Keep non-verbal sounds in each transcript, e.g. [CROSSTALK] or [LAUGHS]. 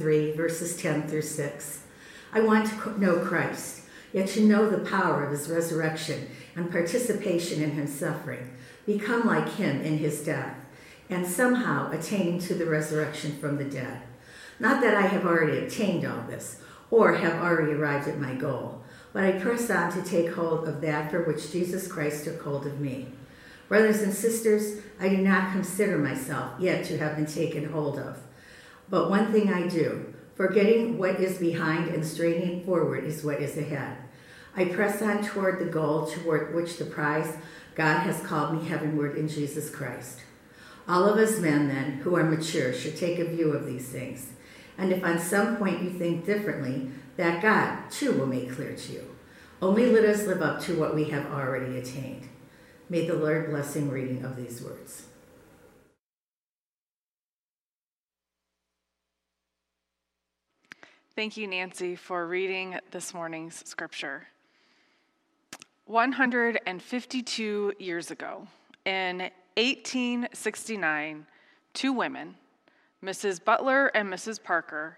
3, verses 10 through 6. I want to know Christ, yet to know the power of his resurrection and participation in his suffering, become like him in his death, and somehow attain to the resurrection from the dead. Not that I have already obtained all this, or have already arrived at my goal, but I press on to take hold of that for which Jesus Christ took hold of me. Brothers and sisters, I do not consider myself yet to have been taken hold of. But one thing I do, forgetting what is behind and straining forward is what is ahead. I press on toward the goal toward which the prize God has called me heavenward in Jesus Christ. All of us men, then, who are mature, should take a view of these things. And if on some point you think differently, that God, too, will make clear to you. Only let us live up to what we have already attained. May the Lord bless blessing reading of these words. Thank you, Nancy, for reading this morning's scripture. 152 years ago, in 1869, two women, Mrs. Butler and Mrs. Parker,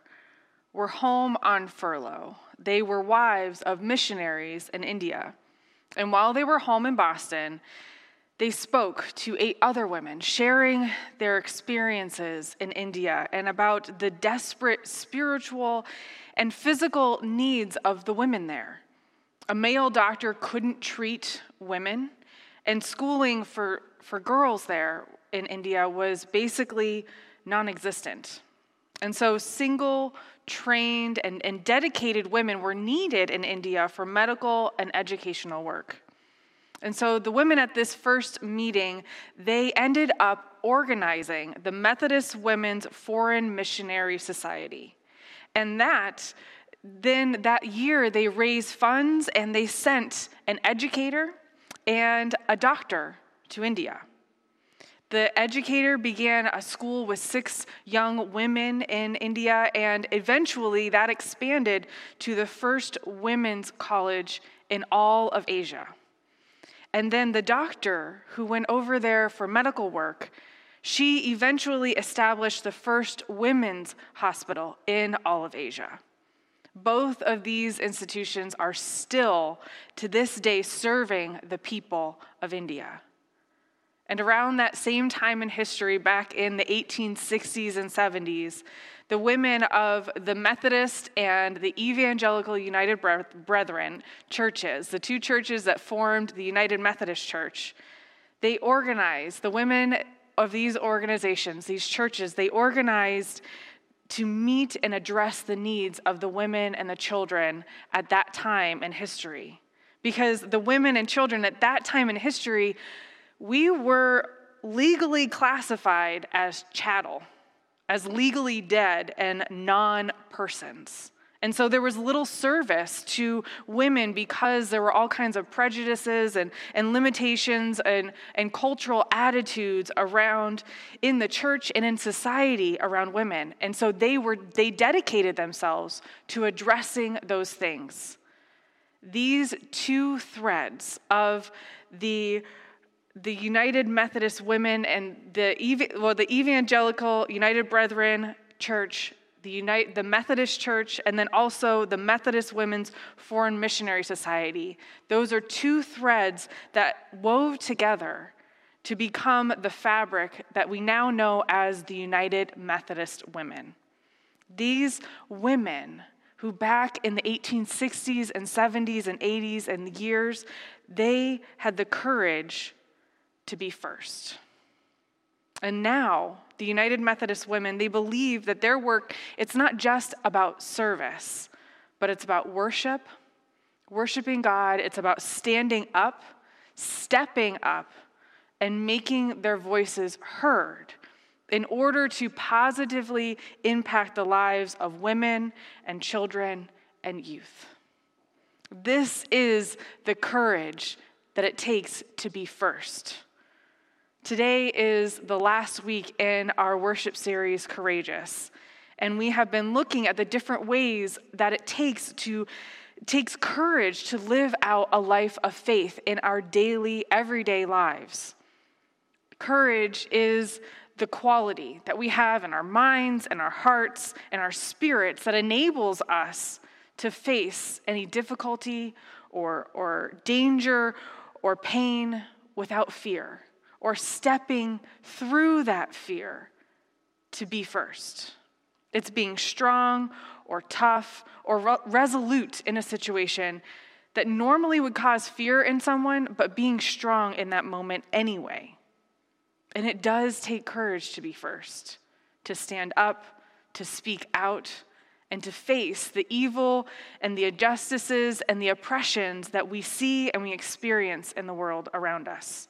were home on furlough. They were wives of missionaries in India. And while they were home in Boston, they spoke to eight other women, sharing their experiences in India and about the desperate spiritual and physical needs of the women there. A male doctor couldn't treat women, and schooling for, for girls there in India was basically non existent. And so, single, trained, and, and dedicated women were needed in India for medical and educational work. And so the women at this first meeting, they ended up organizing the Methodist Women's Foreign Missionary Society. And that, then that year, they raised funds and they sent an educator and a doctor to India. The educator began a school with six young women in India, and eventually that expanded to the first women's college in all of Asia. And then the doctor who went over there for medical work, she eventually established the first women's hospital in all of Asia. Both of these institutions are still, to this day, serving the people of India. And around that same time in history, back in the 1860s and 70s, the women of the Methodist and the Evangelical United Brethren churches, the two churches that formed the United Methodist Church, they organized, the women of these organizations, these churches, they organized to meet and address the needs of the women and the children at that time in history. Because the women and children at that time in history, we were legally classified as chattel as legally dead and non persons. And so there was little service to women because there were all kinds of prejudices and, and limitations and, and cultural attitudes around in the church and in society around women. And so they were they dedicated themselves to addressing those things. These two threads of the the United Methodist Women and the, well, the Evangelical United Brethren Church, the, United, the Methodist Church, and then also the Methodist Women's Foreign Missionary Society. Those are two threads that wove together to become the fabric that we now know as the United Methodist Women. These women, who back in the 1860s and 70s and 80s and years, they had the courage to be first. And now, the United Methodist Women, they believe that their work, it's not just about service, but it's about worship, worshiping God. It's about standing up, stepping up, and making their voices heard in order to positively impact the lives of women and children and youth. This is the courage that it takes to be first. Today is the last week in our worship series, Courageous. And we have been looking at the different ways that it takes to takes courage to live out a life of faith in our daily, everyday lives. Courage is the quality that we have in our minds and our hearts and our spirits that enables us to face any difficulty or, or danger or pain without fear or stepping through that fear to be first. It's being strong or tough or re- resolute in a situation that normally would cause fear in someone, but being strong in that moment anyway. And it does take courage to be first, to stand up, to speak out, and to face the evil and the injustices and the oppressions that we see and we experience in the world around us.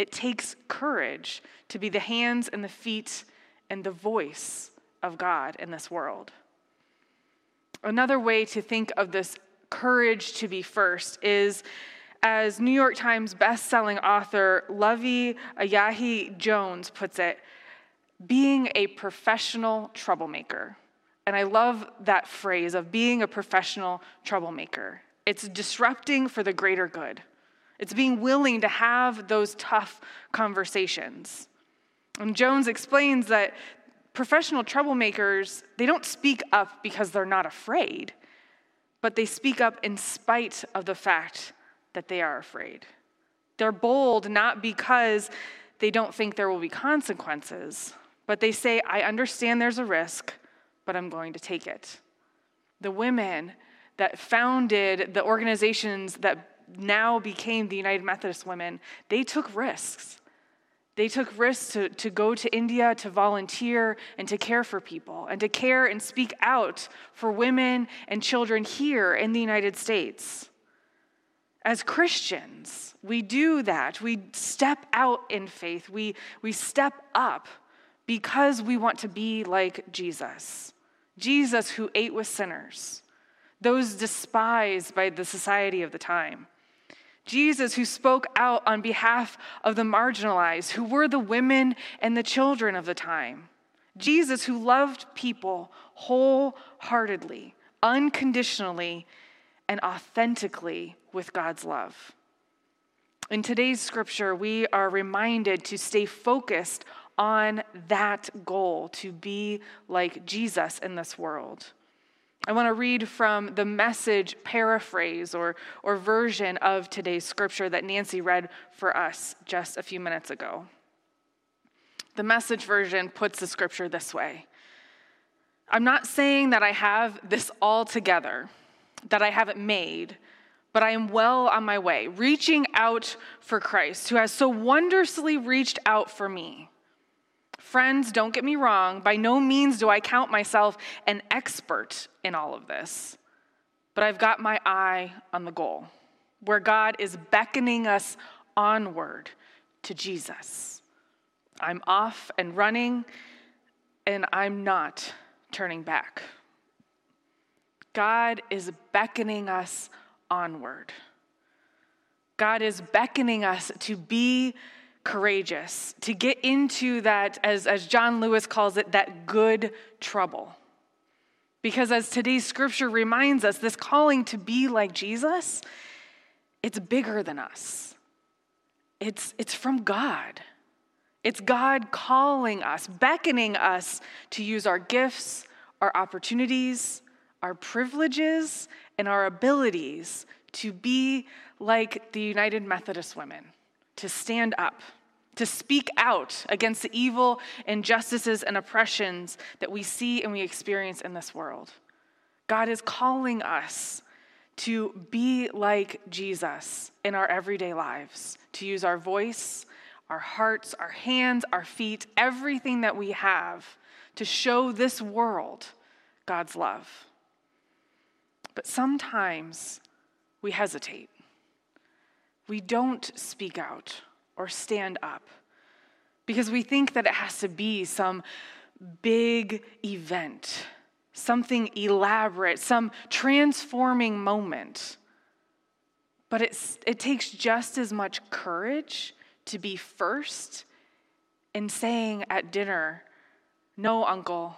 It takes courage to be the hands and the feet and the voice of God in this world. Another way to think of this courage to be first is as New York Times best-selling author Luvvie Ajayi Jones puts it, being a professional troublemaker. And I love that phrase of being a professional troublemaker. It's disrupting for the greater good. It's being willing to have those tough conversations. And Jones explains that professional troublemakers, they don't speak up because they're not afraid, but they speak up in spite of the fact that they are afraid. They're bold not because they don't think there will be consequences, but they say, I understand there's a risk, but I'm going to take it. The women that founded the organizations that now became the United Methodist Women, they took risks. They took risks to, to go to India to volunteer and to care for people and to care and speak out for women and children here in the United States. As Christians, we do that. We step out in faith. We, we step up because we want to be like Jesus. Jesus, who ate with sinners, those despised by the society of the time. Jesus, who spoke out on behalf of the marginalized, who were the women and the children of the time. Jesus, who loved people wholeheartedly, unconditionally, and authentically with God's love. In today's scripture, we are reminded to stay focused on that goal to be like Jesus in this world. I want to read from the message paraphrase or, or version of today's scripture that Nancy read for us just a few minutes ago. The message version puts the scripture this way I'm not saying that I have this all together that I haven't made, but I am well on my way, reaching out for Christ, who has so wondrously reached out for me. Friends, don't get me wrong, by no means do I count myself an expert in all of this, but I've got my eye on the goal, where God is beckoning us onward to Jesus. I'm off and running, and I'm not turning back. God is beckoning us onward. God is beckoning us to be courageous, to get into that, as, as John Lewis calls it, that good trouble. Because as today's scripture reminds us, this calling to be like Jesus, it's bigger than us. It's, it's from God. It's God calling us, beckoning us to use our gifts, our opportunities, our privileges and our abilities to be like the United Methodist women, to stand up, to speak out against the evil injustices and oppressions that we see and we experience in this world. God is calling us to be like Jesus in our everyday lives, to use our voice, our hearts, our hands, our feet, everything that we have to show this world God's love. But sometimes we hesitate. We don't speak out or stand up because we think that it has to be some big event, something elaborate, some transforming moment. But it's, it takes just as much courage to be first in saying at dinner, No, uncle,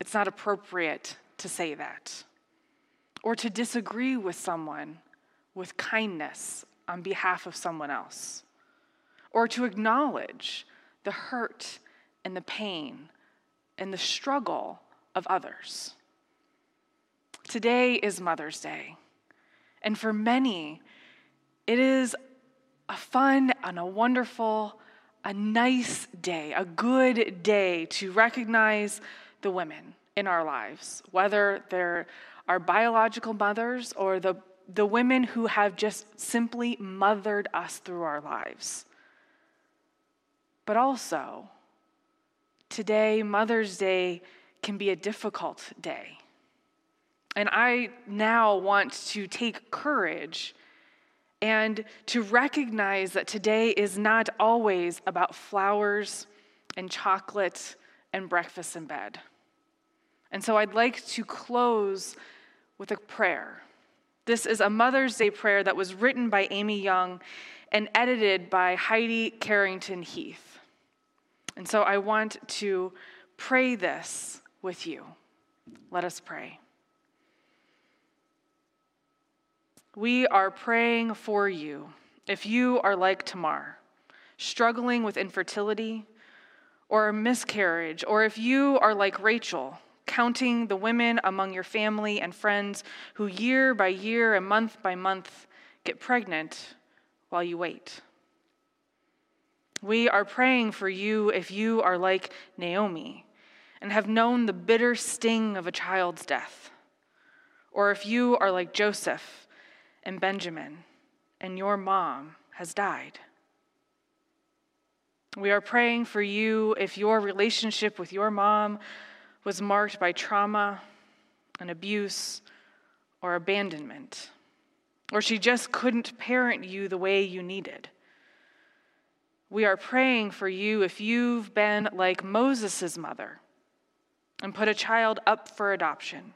it's not appropriate to say that or to disagree with someone with kindness on behalf of someone else, or to acknowledge the hurt and the pain and the struggle of others. Today is Mother's Day, and for many, it is a fun and a wonderful, a nice day, a good day to recognize the women in our lives, whether they're our biological mothers or the, the women who have just simply mothered us through our lives. But also, today, Mother's Day can be a difficult day. And I now want to take courage and to recognize that today is not always about flowers and chocolate and breakfast in bed. And so I'd like to close with a prayer. This is a Mother's Day prayer that was written by Amy Young and edited by Heidi Carrington Heath. And so I want to pray this with you. Let us pray. We are praying for you if you are like Tamar, struggling with infertility or a miscarriage, or if you are like Rachel, counting the women among your family and friends who year by year and month by month get pregnant while you wait. We are praying for you if you are like Naomi and have known the bitter sting of a child's death, or if you are like Joseph and Benjamin and your mom has died. We are praying for you if your relationship with your mom was marked by trauma and abuse or abandonment, or she just couldn't parent you the way you needed. We are praying for you if you've been like Moses' mother and put a child up for adoption,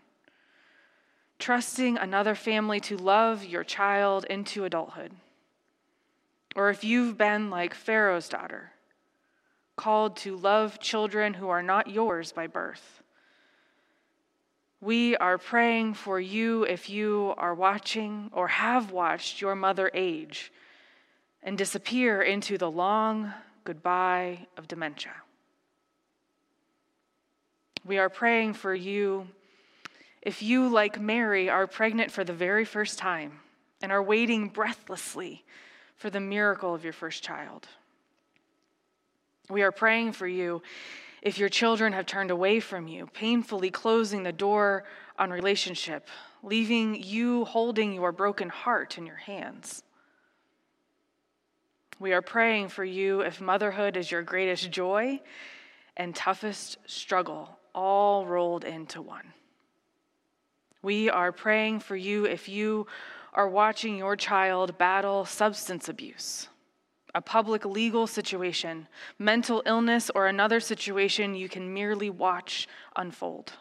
trusting another family to love your child into adulthood. Or if you've been like Pharaoh's daughter, called to love children who are not yours by birth we are praying for you if you are watching or have watched your mother age and disappear into the long goodbye of dementia. We are praying for you if you, like Mary, are pregnant for the very first time and are waiting breathlessly for the miracle of your first child. We are praying for you if your children have turned away from you, painfully closing the door on relationship, leaving you holding your broken heart in your hands. We are praying for you if motherhood is your greatest joy and toughest struggle, all rolled into one. We are praying for you if you are watching your child battle substance abuse a public legal situation, mental illness, or another situation you can merely watch unfold.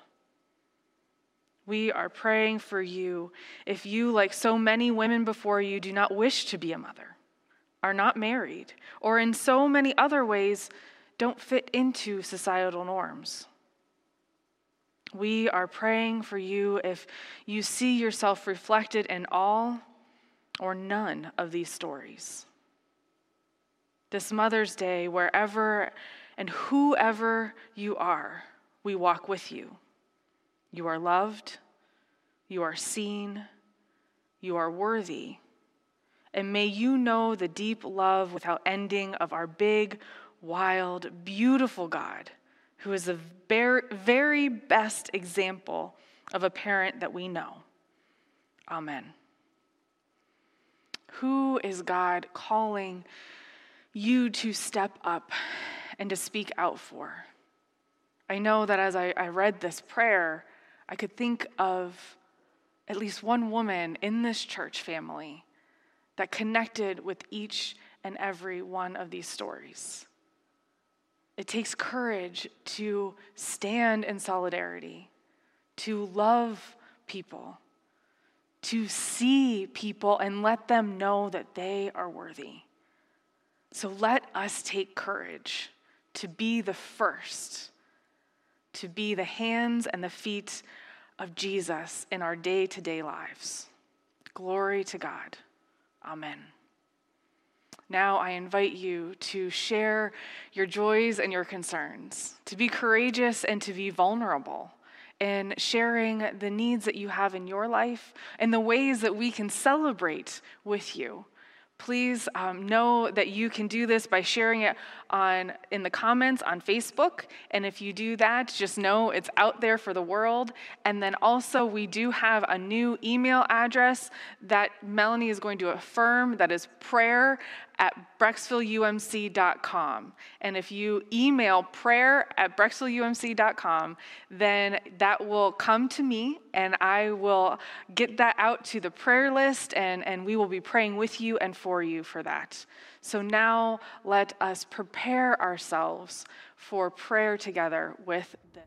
We are praying for you if you, like so many women before you, do not wish to be a mother, are not married, or in so many other ways don't fit into societal norms. We are praying for you if you see yourself reflected in all or none of these stories this Mother's Day, wherever and whoever you are, we walk with you. You are loved, you are seen, you are worthy. And may you know the deep love without ending of our big, wild, beautiful God, who is the very best example of a parent that we know. Amen. Who is God calling? You to step up and to speak out for. I know that as I, I read this prayer, I could think of at least one woman in this church family that connected with each and every one of these stories. It takes courage to stand in solidarity, to love people, to see people and let them know that they are worthy. So let us take courage to be the first, to be the hands and the feet of Jesus in our day to day lives. Glory to God. Amen. Now I invite you to share your joys and your concerns, to be courageous and to be vulnerable in sharing the needs that you have in your life and the ways that we can celebrate with you please um, know that you can do this by sharing it on in the comments on facebook. And if you do that just know it's out there for the world. And then also we do have a new email address that melanie is going to affirm that is prayer at brecksvilleumc.com. And if you email prayer at brecksvilleumc.com, then that will come to me and I will get that out to the prayer list and, and we will be praying with you and for you for that. So now let us prepare ourselves for prayer together with the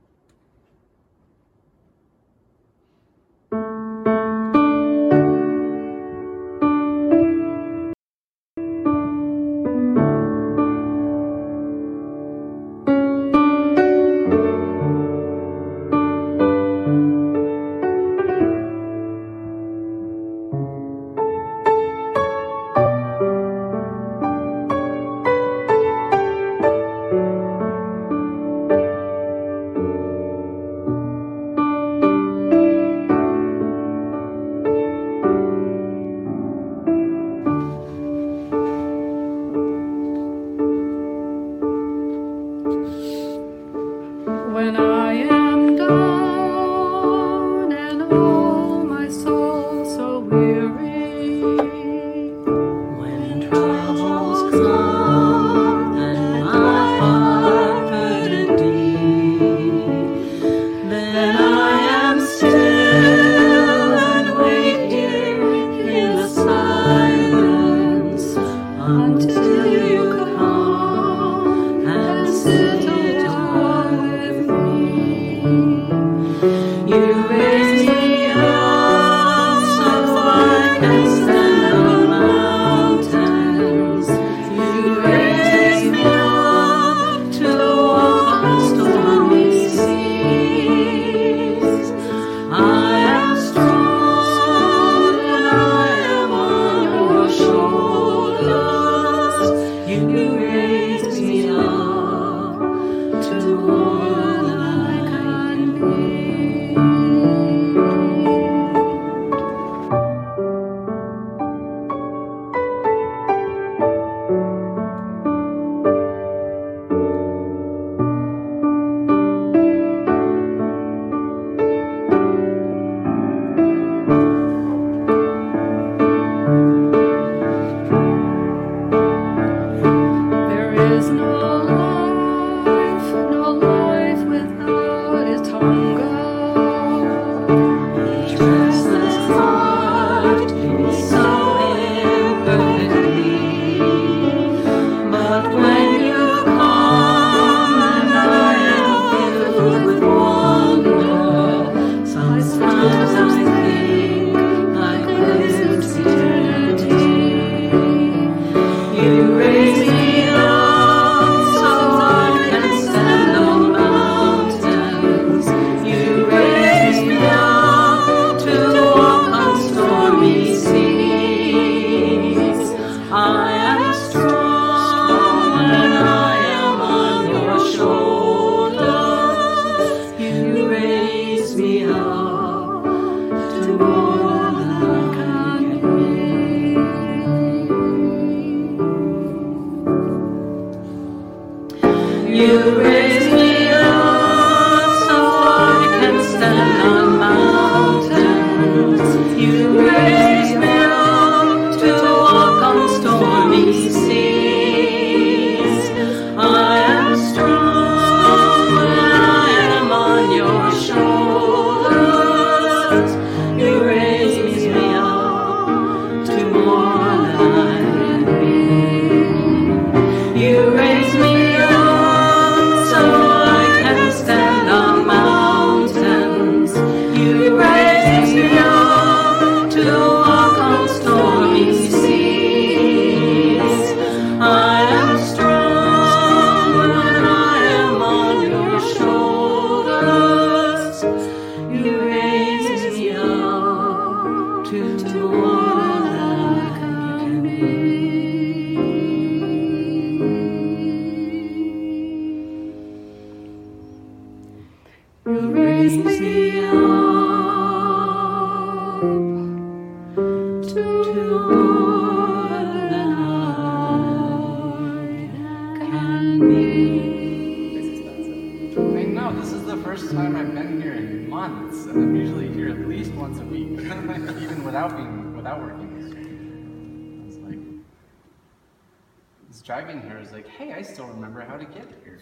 I still remember how to get here.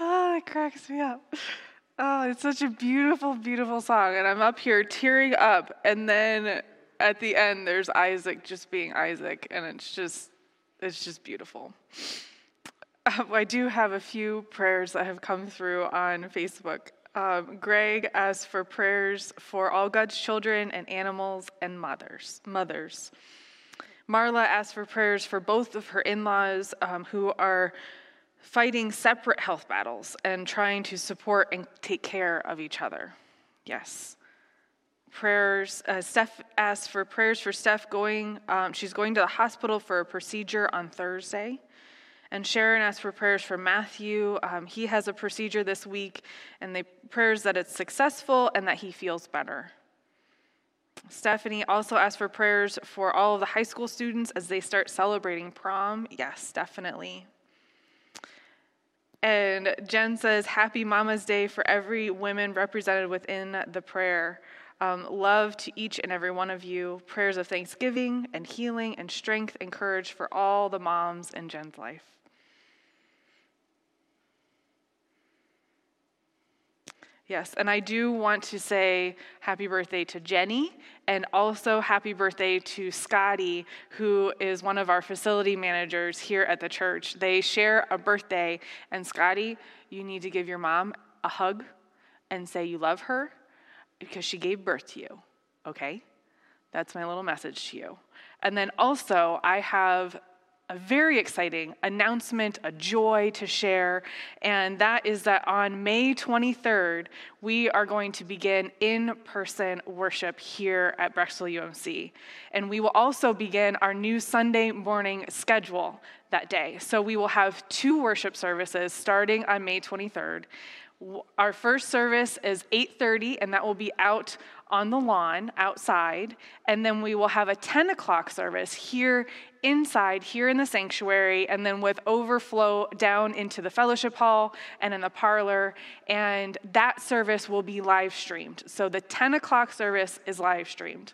Ah, it cracks me up. Oh, it's such a beautiful, beautiful song. And I'm up here tearing up. And then at the end, there's Isaac just being Isaac. And it's just, it's just beautiful. I do have a few prayers that have come through on Facebook. Um, Greg asked for prayers for all God's children and animals and mothers. Mothers. Marla asked for prayers for both of her in-laws um, who are fighting separate health battles and trying to support and take care of each other. Yes. Prayers. Uh, Steph asked for prayers for Steph going. Um, she's going to the hospital for a procedure on Thursday. And Sharon asked for prayers for Matthew. Um, he has a procedure this week, and they prayers that it's successful and that he feels better. Stephanie also asked for prayers for all of the high school students as they start celebrating prom. Yes, definitely. And Jen says, Happy Mama's Day for every woman represented within the prayer. Um, love to each and every one of you. Prayers of thanksgiving and healing and strength and courage for all the moms in Jen's life. Yes, and I do want to say happy birthday to Jenny and also happy birthday to Scotty, who is one of our facility managers here at the church. They share a birthday, and Scotty, you need to give your mom a hug and say you love her because she gave birth to you, okay? That's my little message to you. And then also, I have a very exciting announcement, a joy to share, and that is that on May 23rd, we are going to begin in person worship here at Brecksville UMC. And we will also begin our new Sunday morning schedule that day. So we will have two worship services starting on May 23rd. Our first service is 8:30, and that will be out on the lawn outside, and then we will have a 10 o'clock service here inside, here in the sanctuary, and then with overflow down into the fellowship hall and in the parlor. And that service will be live streamed. So the 10 o'clock service is live streamed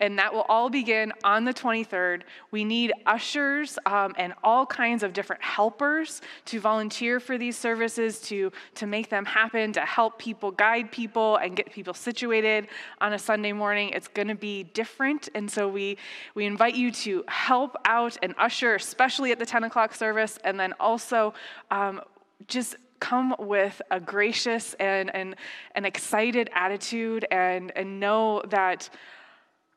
and that will all begin on the 23rd. We need ushers um, and all kinds of different helpers to volunteer for these services, to, to make them happen, to help people, guide people, and get people situated on a Sunday morning. It's going to be different, and so we, we invite you to help out and usher, especially at the 10 o'clock service, and then also um, just come with a gracious and, and an excited attitude and, and know that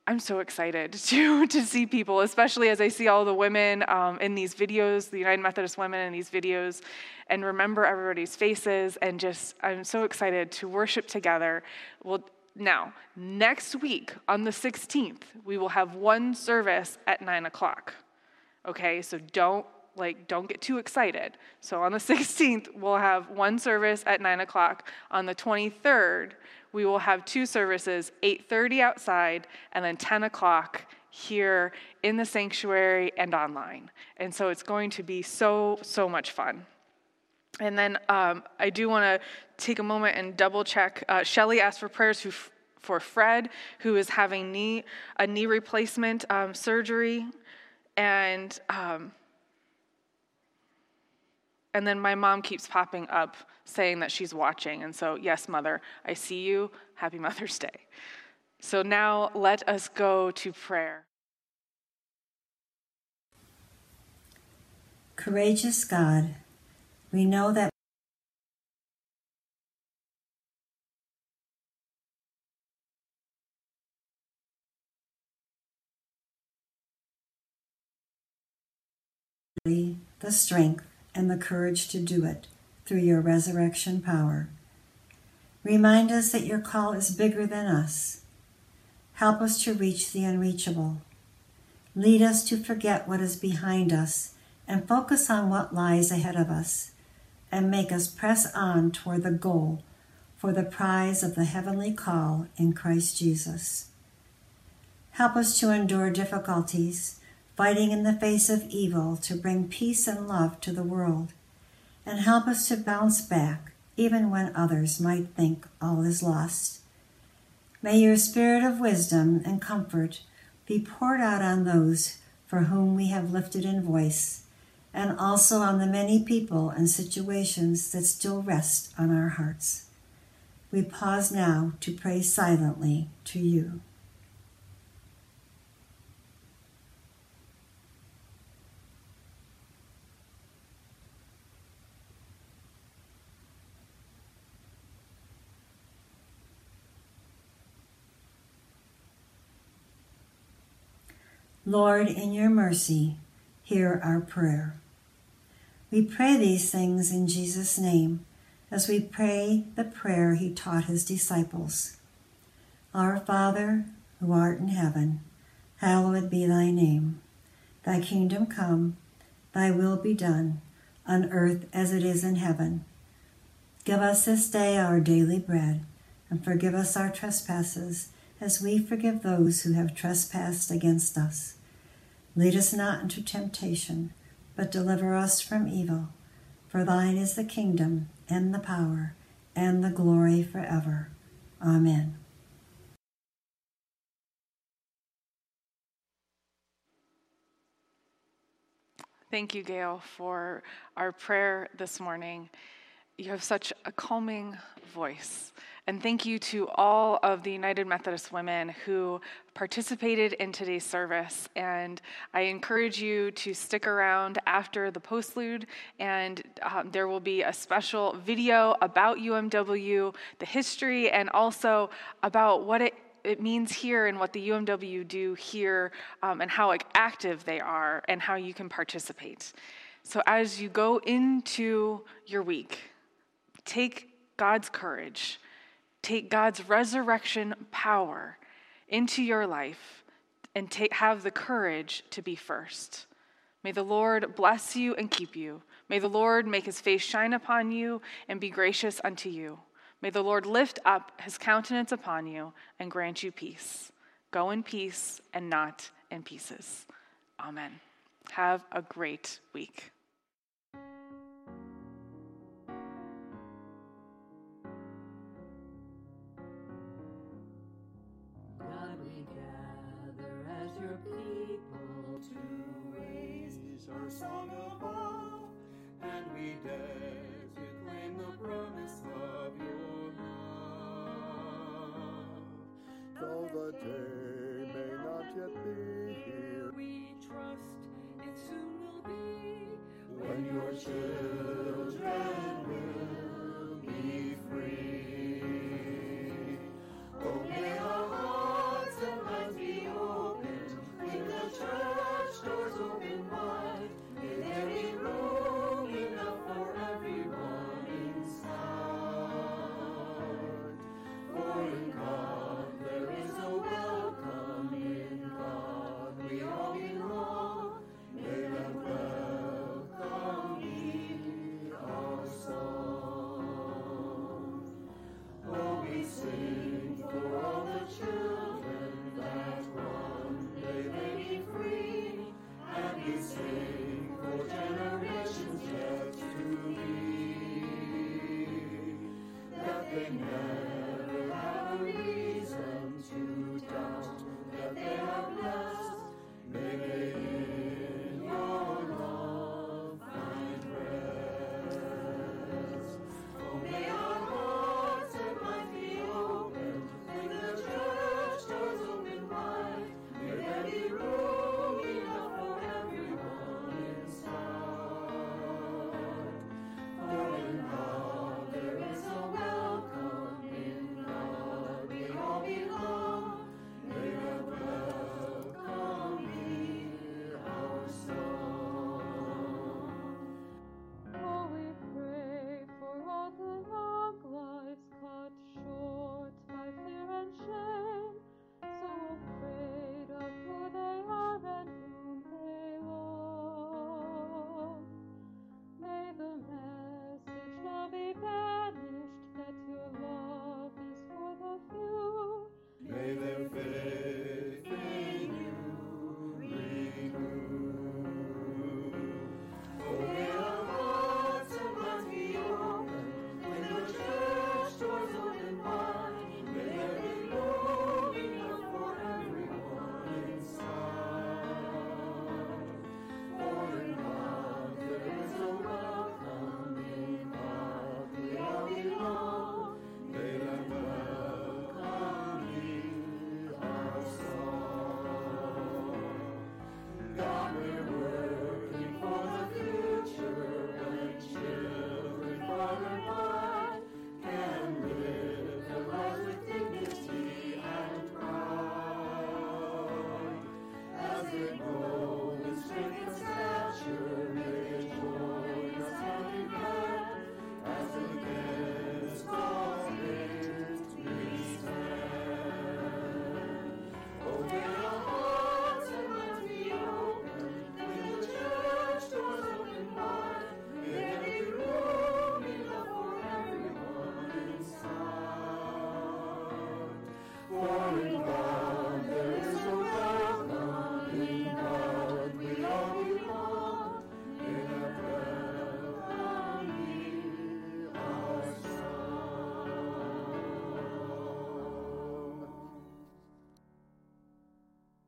I'm so excited [LAUGHS] to, to see people, especially as I see all the women um, in these videos, the United Methodist women in these videos, and remember everybody's faces. And just, I'm so excited to worship together. Well, now, next week on the 16th, we will have one service at 9 o'clock. Okay, so don't like don't get too excited. So on the [LAUGHS] 16th we'll have one service at 9 o'clock. On the 23rd we will have two services 8.30 outside and then 10 o'clock here in the sanctuary and online. And so it's going to be so so much fun. And then um, i do want to take a moment and double check uh, shelly asked for prayers for fred who is having knee a knee replacement um, surgery. And um, and then my mom keeps popping up saying that she's watching. And so, yes, mother, I see you. Happy [LAUGHS] Mother's Day. So now let us go to prayer. Courageous God, we know that. the strength and the courage to do it through your resurrection power. Remind us that your call is bigger than us. Help us to reach the unreachable. Lead us to forget what is behind us and focus on what lies ahead of us, and make us press on toward the goal for the prize of the heavenly call in Christ Jesus. Help us to endure difficulties fighting in the face of evil to bring peace and love to the world, and help us to bounce back even when others might think all is lost. May your spirit of wisdom and comfort be poured out on those for whom we have lifted in voice, and also on the many people and situations that still rest on our hearts. We pause now to pray silently to you. Lord, in your mercy, hear our prayer. We pray these things in Jesus' name as we pray the prayer he taught his disciples. Our Father, who art in heaven, hallowed be thy name. Thy kingdom come, thy will be done, on earth as it is in heaven. Give us this day our daily bread, and forgive us our trespasses, as we forgive those who have trespassed against us Lead us not into temptation, but deliver us from evil. For thine is the kingdom, and the power, and the glory forever. Amen. Thank you, Gail, for our prayer this morning. You have such a calming voice. And thank you to all of the United Methodist women who participated in today's service. And I encourage you to stick around after the postlude, and um, there will be a special video about UMW, the history, and also about what it it means here and what the UMW do here um, and how active they are and how you can participate. So as you go into your week, take God's courage take God's resurrection power into your life and take, have the courage to be first. May the Lord bless you and keep you. May the Lord make his face shine upon you and be gracious unto you. May the Lord lift up his countenance upon you and grant you peace. Go in peace and not in pieces. Amen. Have a great week.